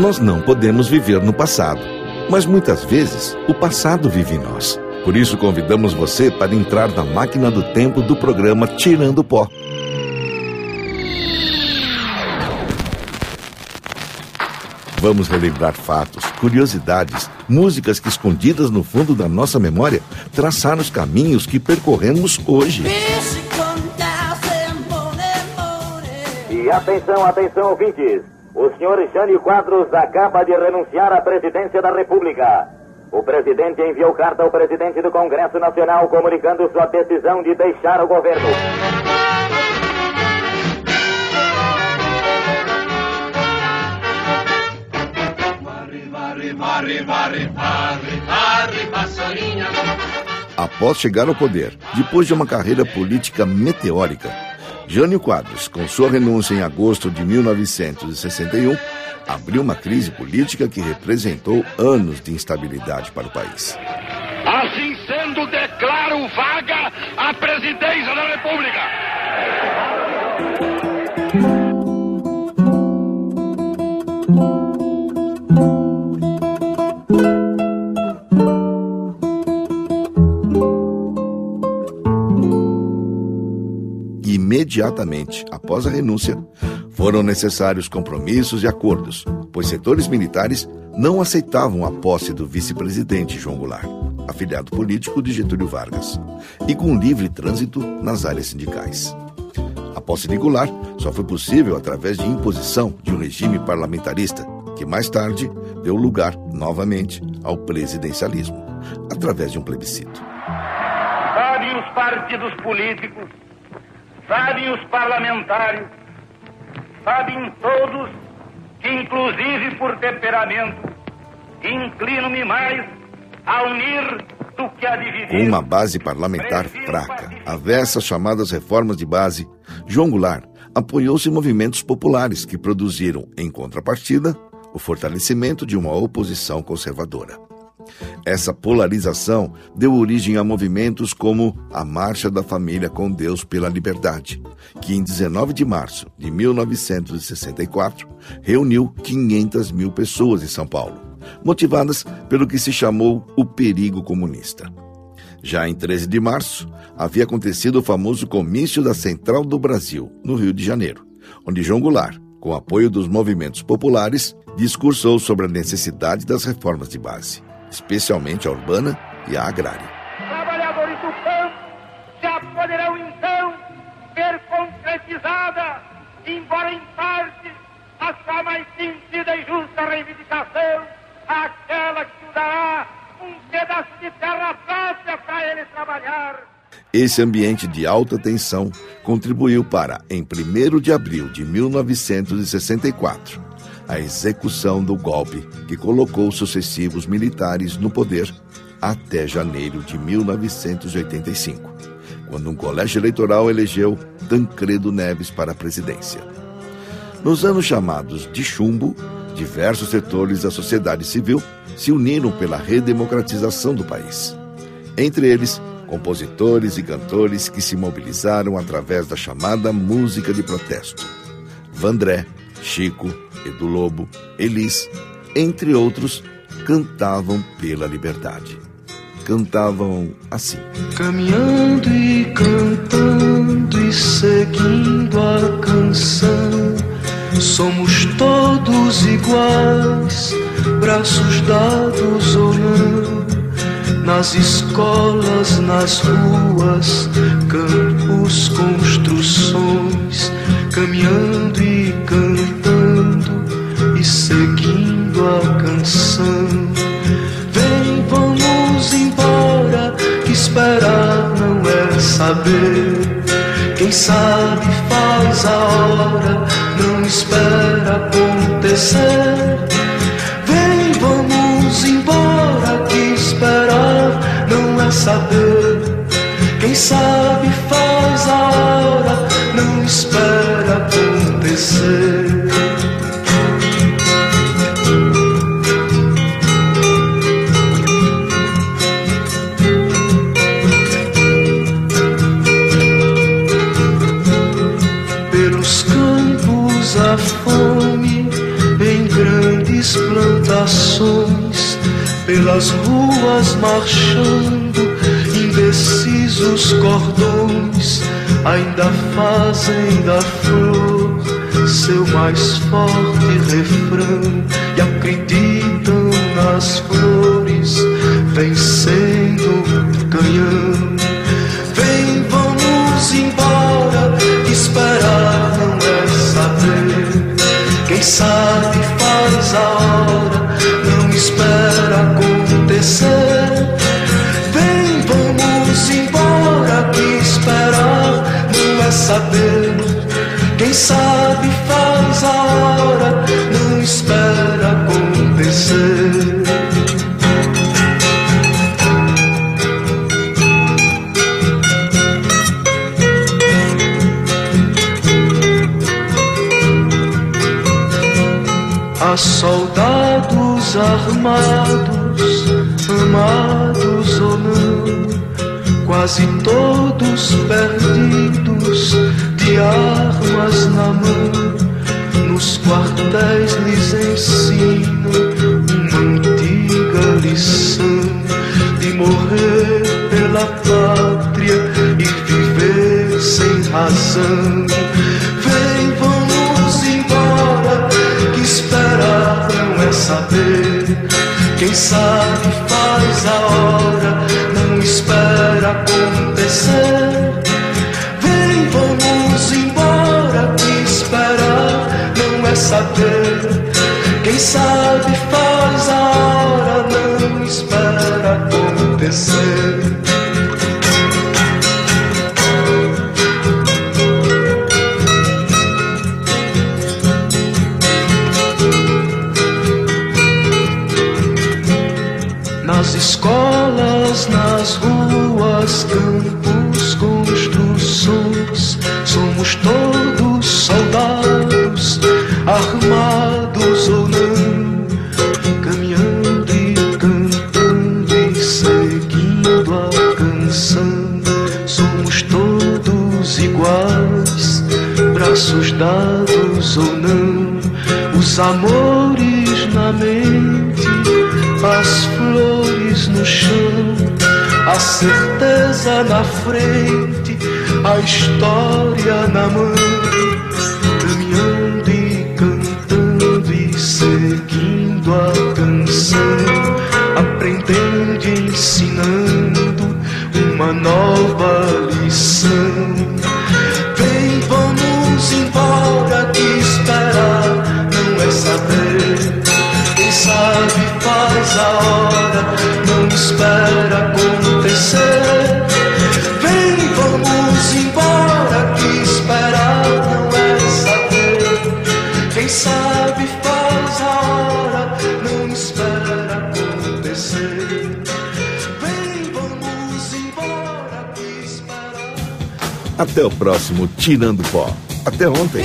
Nós não podemos viver no passado, mas muitas vezes o passado vive em nós. Por isso convidamos você para entrar na máquina do tempo do programa Tirando Pó. Vamos relembrar fatos, curiosidades, músicas que escondidas no fundo da nossa memória traçar os caminhos que percorremos hoje. E atenção, atenção, ouvintes. O senhor Jânio Quadros acaba de renunciar à presidência da República. O presidente enviou carta ao presidente do Congresso Nacional comunicando sua decisão de deixar o governo. Após chegar ao poder, depois de uma carreira política meteórica, Jânio Quadros, com sua renúncia em agosto de 1961, abriu uma crise política que representou anos de instabilidade para o país. Assim sendo, declaro vaga a presidência da República. Imediatamente após a renúncia, foram necessários compromissos e acordos, pois setores militares não aceitavam a posse do vice-presidente João Goulart, afiliado político de Getúlio Vargas, e com livre trânsito nas áreas sindicais. A posse de Goulart só foi possível através de imposição de um regime parlamentarista, que mais tarde deu lugar novamente ao presidencialismo, através de um plebiscito. Sabem os partidos políticos, sabem os parlamentares, sabem todos que, inclusive por temperamento, inclino-me mais a unir do que a dividir. Com uma base parlamentar fraca, avessa às chamadas reformas de base, João Goulart apoiou-se em movimentos populares que produziram, em contrapartida, o fortalecimento de uma oposição conservadora. Essa polarização deu origem a movimentos como a Marcha da Família com Deus pela Liberdade, que em 19 de março de 1964 reuniu 500 mil pessoas em São Paulo, motivadas pelo que se chamou o perigo comunista. Já em 13 de março, havia acontecido o famoso comício da Central do Brasil, no Rio de Janeiro, onde João Goulart, com apoio dos movimentos populares, discursou sobre a necessidade das reformas de base, especialmente a urbana e a agrária. Trabalhadores do campo já poderão então ver concretizada, embora em parte, a sua mais sentida e justa reivindicação, aquela que dará um pedaço de terra própria para ele trabalhar. Esse ambiente de alta tensão contribuiu para, em 1 de abril de 1964, a execução do golpe que colocou sucessivos militares no poder até janeiro de 1985, quando um colégio eleitoral elegeu Tancredo Neves para a presidência. Nos anos chamados de chumbo, diversos setores da sociedade civil se uniram pela redemocratização do país. Entre eles, compositores e cantores que se mobilizaram através da chamada música de protesto. Vandré, Chico, Edu Lobo, Elis, entre outros, cantavam pela liberdade. Cantavam assim. Caminhando e cantando e seguindo a canção, somos todos iguais, braços dados ou não, nas escolas, nas ruas, campos, construções, caminhando saber Quem sabe faz a hora, não espera acontecer. Vem, vamos embora, que esperar não é saber. Quem sabe faz a hora, não espera acontecer. Pelas ruas marchando, indecisos cordões, ainda fazem da flor seu mais forte refrão e acreditam nas flores, vencendo canhão. Vem, vamos embora, esperar não é saber. Quem sabe faz a hora, Quem sabe faz a hora, não espera acontecer. Há soldados armados, amados ou não, quase todos perdidos, de armas na mão. Nos quartéis lhes ensino uma antiga lição de morrer pela pátria e viver sem razão. Vem, vamos embora, que esperar não é saber. Quem sabe faz a hora, não espera acontecer. Saber. Quem sabe faz a hora, não espera acontecer. Nas escolas, nas ruas, campos, construções, somos todos soldados, armados ou não, caminhando e cantando e seguindo a canção. Somos todos iguais, braços dados ou não, os amores na mente as flores no chão, a certeza na frente, a história na mão, sabe faz a hora, não espera acontecer. Vem, vamos embora, que esperar não é saber. Quem sabe faz a hora, não espera acontecer. Vem, vamos embora, que esperar. Até o próximo Tirando Pó. Até ontem.